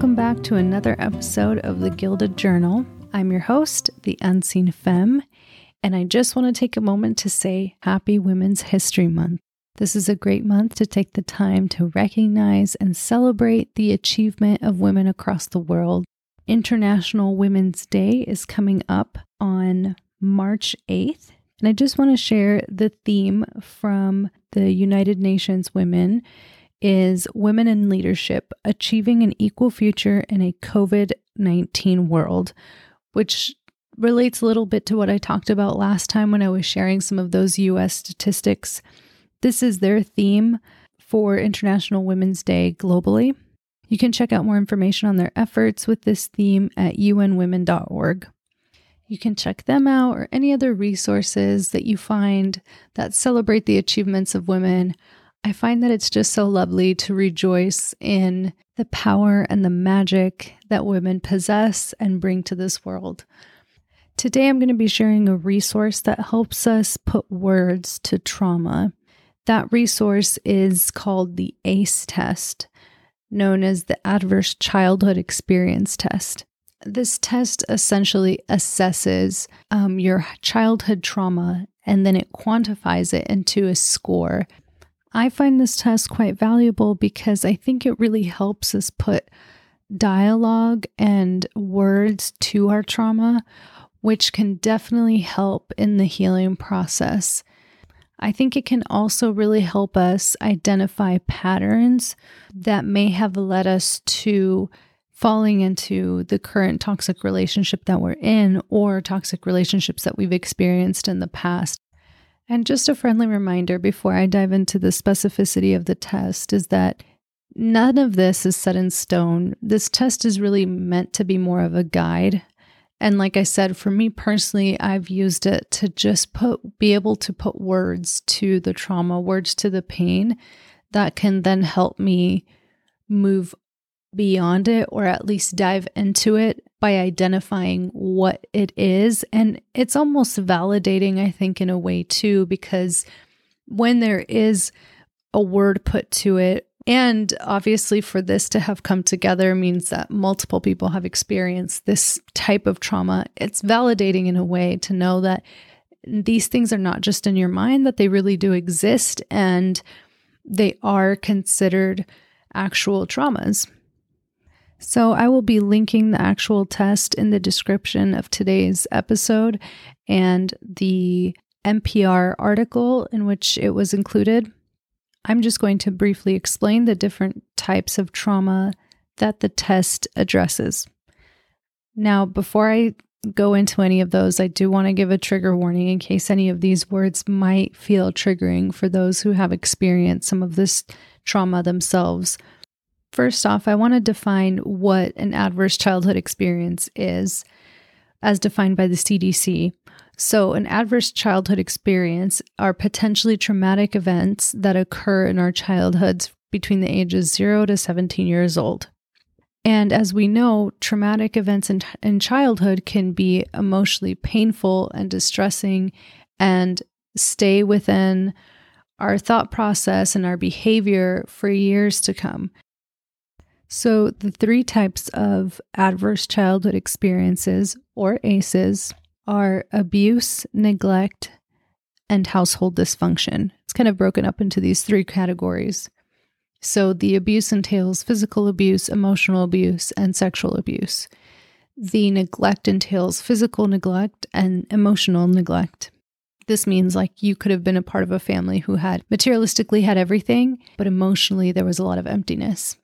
Welcome back to another episode of the Gilded Journal. I'm your host, the Unseen Femme, and I just want to take a moment to say Happy Women's History Month. This is a great month to take the time to recognize and celebrate the achievement of women across the world. International Women's Day is coming up on March 8th, and I just want to share the theme from the United Nations Women is Women in Leadership Achieving an Equal Future in a COVID 19 World, which relates a little bit to what I talked about last time when I was sharing some of those US statistics. This is their theme for International Women's Day globally. You can check out more information on their efforts with this theme at unwomen.org. You can check them out or any other resources that you find that celebrate the achievements of women I find that it's just so lovely to rejoice in the power and the magic that women possess and bring to this world. Today, I'm going to be sharing a resource that helps us put words to trauma. That resource is called the ACE test, known as the Adverse Childhood Experience Test. This test essentially assesses um, your childhood trauma and then it quantifies it into a score I find this test quite valuable because I think it really helps us put dialogue and words to our trauma, which can definitely help in the healing process. I think it can also really help us identify patterns that may have led us to falling into the current toxic relationship that we're in or toxic relationships that we've experienced in the past. And just a friendly reminder before I dive into the specificity of the test is that none of this is set in stone. This test is really meant to be more of a guide. And like I said, for me personally, I've used it to just put be able to put words to the trauma, words to the pain that can then help me move beyond it or at least dive into it by identifying what it is. And it's almost validating, I think, in a way too, because when there is a word put to it, and obviously, for this to have come together means that multiple people have experienced this type of trauma. It's validating in a way to know that these things are not just in your mind, that they really do exist and they are considered actual traumas. So, I will be linking the actual test in the description of today's episode and the NPR article in which it was included. I'm just going to briefly explain the different types of trauma that the test addresses. Now, before I go into any of those, I do want to give a trigger warning in case any of these words might feel triggering for those who have experienced some of this trauma themselves. First off, I want to define what an adverse childhood experience is, as defined by the CDC. So, an adverse childhood experience are potentially traumatic events that occur in our childhoods between the ages 0 to 17 years old. And as we know, traumatic events in, in childhood can be emotionally painful and distressing and stay within our thought process and our behavior for years to come. So, the three types of adverse childhood experiences, or ACEs, are abuse, neglect, and household dysfunction. It's kind of broken up into these three categories. So, the abuse entails physical abuse, emotional abuse, and sexual abuse. The neglect entails physical neglect and emotional neglect. This means like you could have been a part of a family who had materialistically had everything, but emotionally there was a lot of emptiness.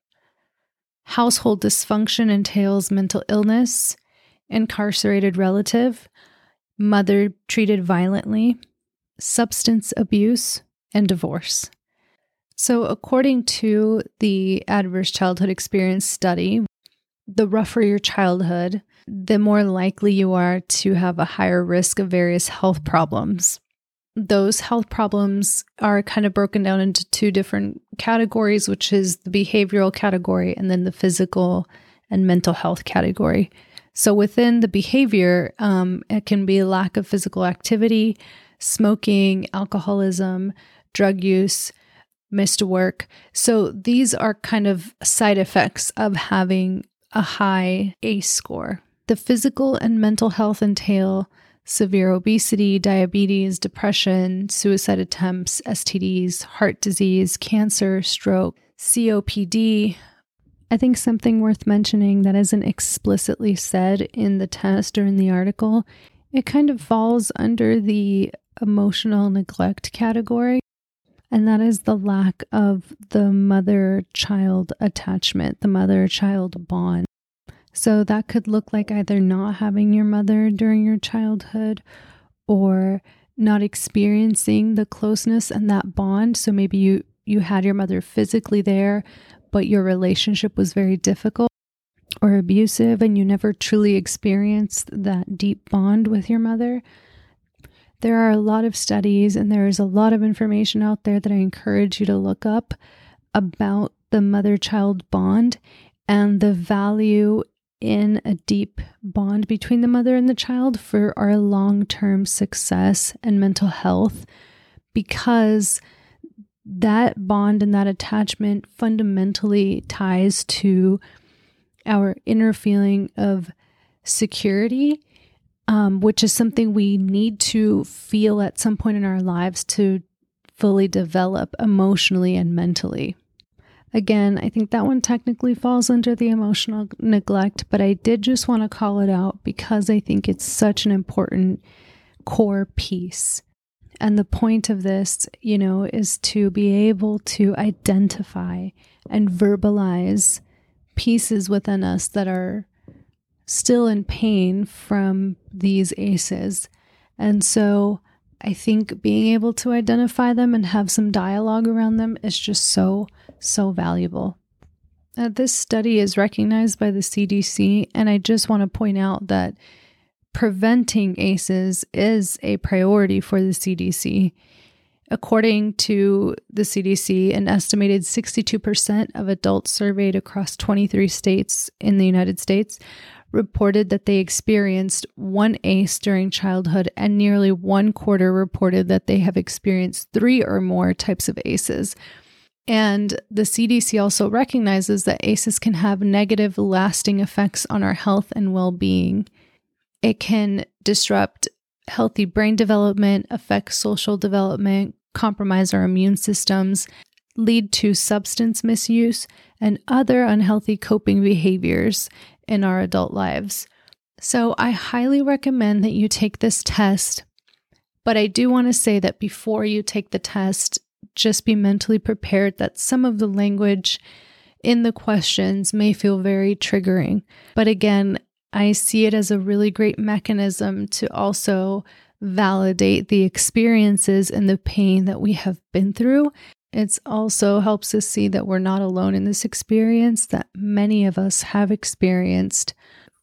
Household dysfunction entails mental illness, incarcerated relative, mother treated violently, substance abuse, and divorce. So, according to the Adverse Childhood Experience study, the rougher your childhood, the more likely you are to have a higher risk of various health problems those health problems are kind of broken down into two different categories, which is the behavioral category and then the physical and mental health category. So within the behavior, um, it can be lack of physical activity, smoking, alcoholism, drug use, missed work. So these are kind of side effects of having a high ACE score. The physical and mental health entail severe obesity, diabetes, depression, suicide attempts, STDs, heart disease, cancer, stroke, COPD. I think something worth mentioning that isn't explicitly said in the test or in the article, it kind of falls under the emotional neglect category and that is the lack of the mother child attachment, the mother child bond. So that could look like either not having your mother during your childhood or not experiencing the closeness and that bond. So maybe you you had your mother physically there, but your relationship was very difficult or abusive and you never truly experienced that deep bond with your mother. There are a lot of studies and there is a lot of information out there that I encourage you to look up about the mother child bond and the value in a deep bond between the mother and the child for our long term success and mental health because that bond and that attachment fundamentally ties to our inner feeling of security um, which is something we need to feel at some point in our lives to fully develop emotionally and mentally. Again, I think that one technically falls under the emotional neglect, but I did just want to call it out because I think it's such an important core piece. And the point of this, you know, is to be able to identify and verbalize pieces within us that are still in pain from these ACEs. And so I think being able to identify them and have some dialogue around them is just so, so valuable. Uh, this study is recognized by the CDC, and I just want to point out that preventing ACEs is a priority for the CDC. According to the CDC, an estimated 62% of adults surveyed across 23 states in the United States reported that they experienced one ACE during childhood, and nearly one quarter reported that they have experienced three or more types of ACEs. And the CDC also recognizes that ACEs can have negative, lasting effects on our health and well being. It can disrupt healthy brain development, affect social development, compromise our immune systems, lead to substance misuse, and other unhealthy coping behaviors in our adult lives. So I highly recommend that you take this test. But I do want to say that before you take the test, just be mentally prepared that some of the language in the questions may feel very triggering. But again, I see it as a really great mechanism to also validate the experiences and the pain that we have been through it also helps us see that we're not alone in this experience, that many of us have experienced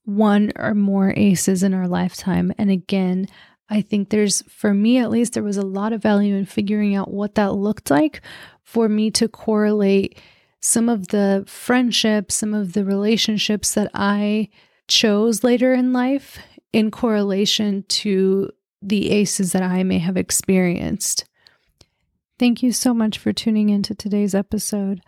one or more ACEs in our lifetime. And again, I think there's, for me at least, there was a lot of value in figuring out what that looked like for me to correlate some of the friendships, some of the relationships that I chose later in life in correlation to the ACEs that I may have experienced. Thank you so much for tuning into today's episode.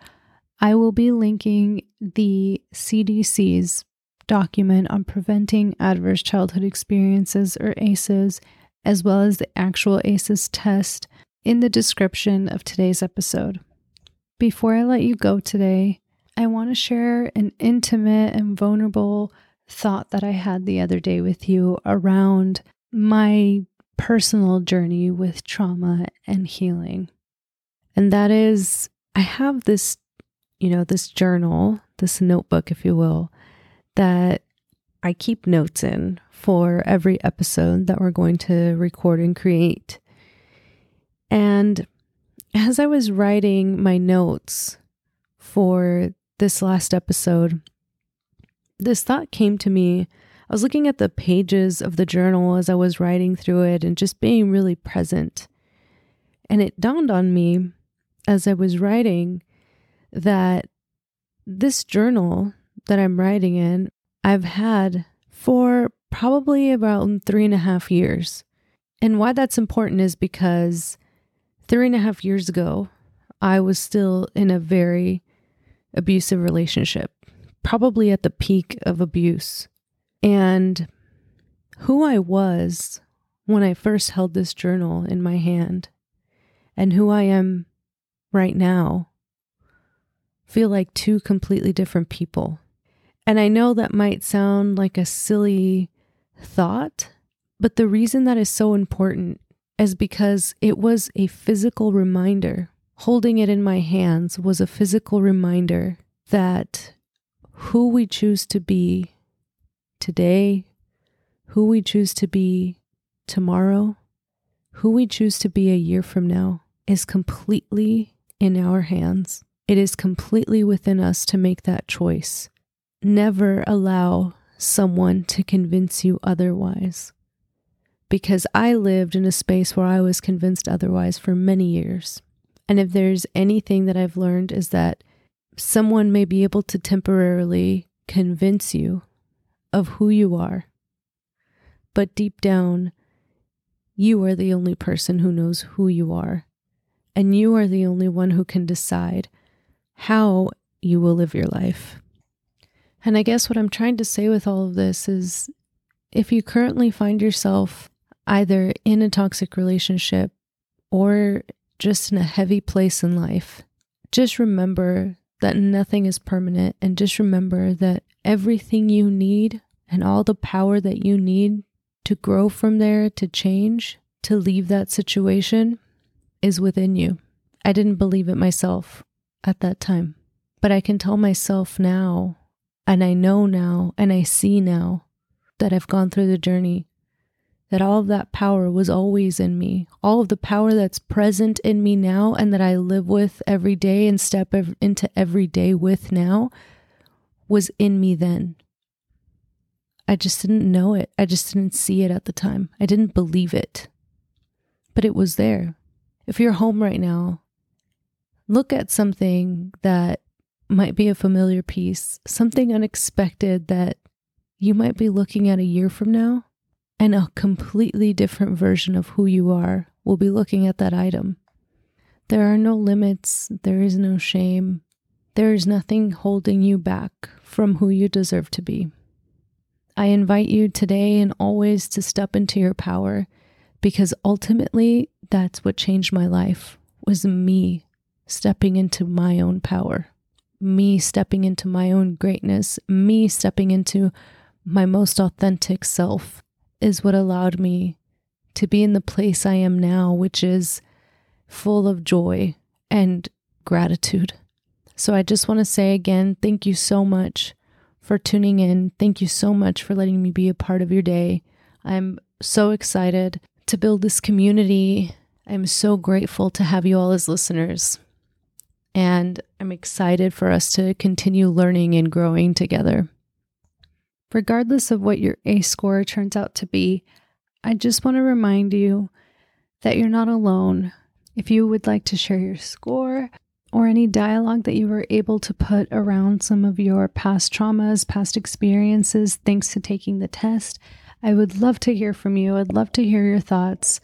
I will be linking the CDC's document on preventing adverse childhood experiences or ACEs, as well as the actual ACEs test in the description of today's episode. Before I let you go today, I want to share an intimate and vulnerable thought that I had the other day with you around my personal journey with trauma and healing. And that is, I have this, you know, this journal, this notebook, if you will, that I keep notes in for every episode that we're going to record and create. And as I was writing my notes for this last episode, this thought came to me. I was looking at the pages of the journal as I was writing through it and just being really present. And it dawned on me as I was writing that this journal that I'm writing in, I've had for probably about three and a half years. And why that's important is because three and a half years ago, I was still in a very abusive relationship, probably at the peak of abuse. And who I was when I first held this journal in my hand and who I am right now feel like two completely different people. And I know that might sound like a silly thought, but the reason that is so important is because it was a physical reminder. Holding it in my hands was a physical reminder that who we choose to be today, who we choose to be tomorrow, who we choose to be a year from now is completely in our hands. It is completely within us to make that choice. Never allow someone to convince you otherwise. Because I lived in a space where I was convinced otherwise for many years. And if there's anything that I've learned is that someone may be able to temporarily convince you of who you are. But deep down, you are the only person who knows who you are. And you are the only one who can decide how you will live your life. And I guess what I'm trying to say with all of this is if you currently find yourself either in a toxic relationship or just in a heavy place in life, just remember that nothing is permanent and just remember that everything you need and all the power that you need to grow from there, to change, to leave that situation is within you. I didn't believe it myself at that time. But I can tell myself now, and I know now, and I see now that I've gone through the journey, that all of that power was always in me. All of the power that's present in me now and that I live with every day and step into every day with now was in me then. I just didn't know it. I just didn't see it at the time. I didn't believe it. But it was there. If you're home right now look at something that might be a familiar piece, something unexpected that you might be looking at a year from now, and a completely different version of who you are will be looking at that item. There are no limits, there is no shame, there is nothing holding you back from who you deserve to be. I invite you today and always to step into your power because ultimately that's what changed my life was me stepping into my own power, me stepping into my own greatness, me stepping into my most authentic self is what allowed me to be in the place I am now, which is full of joy and gratitude. So I just want to say again, thank you so much for tuning in. Thank you so much for letting me be a part of your day. I'm so excited to build this community. I'm so grateful to have you all as listeners. And I'm excited for us to continue learning and growing together. Regardless of what your ACE score turns out to be, I just want to remind you that you're not alone. If you would like to share your score or any dialogue that you were able to put around some of your past traumas, past experiences, thanks to taking the test, I would love to hear from you. I'd love to hear your thoughts.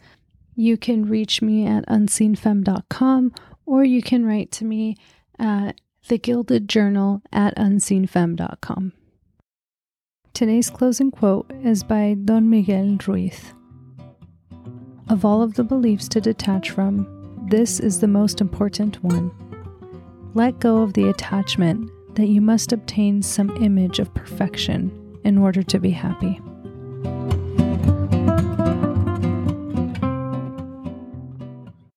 You can reach me at unseenfemme.com or you can write to me at the Gilded Journal at unseenfemme.com. Today's closing quote is by Don Miguel Ruiz. Of all of the beliefs to detach from, this is the most important one. Let go of the attachment that you must obtain some image of perfection in order to be happy you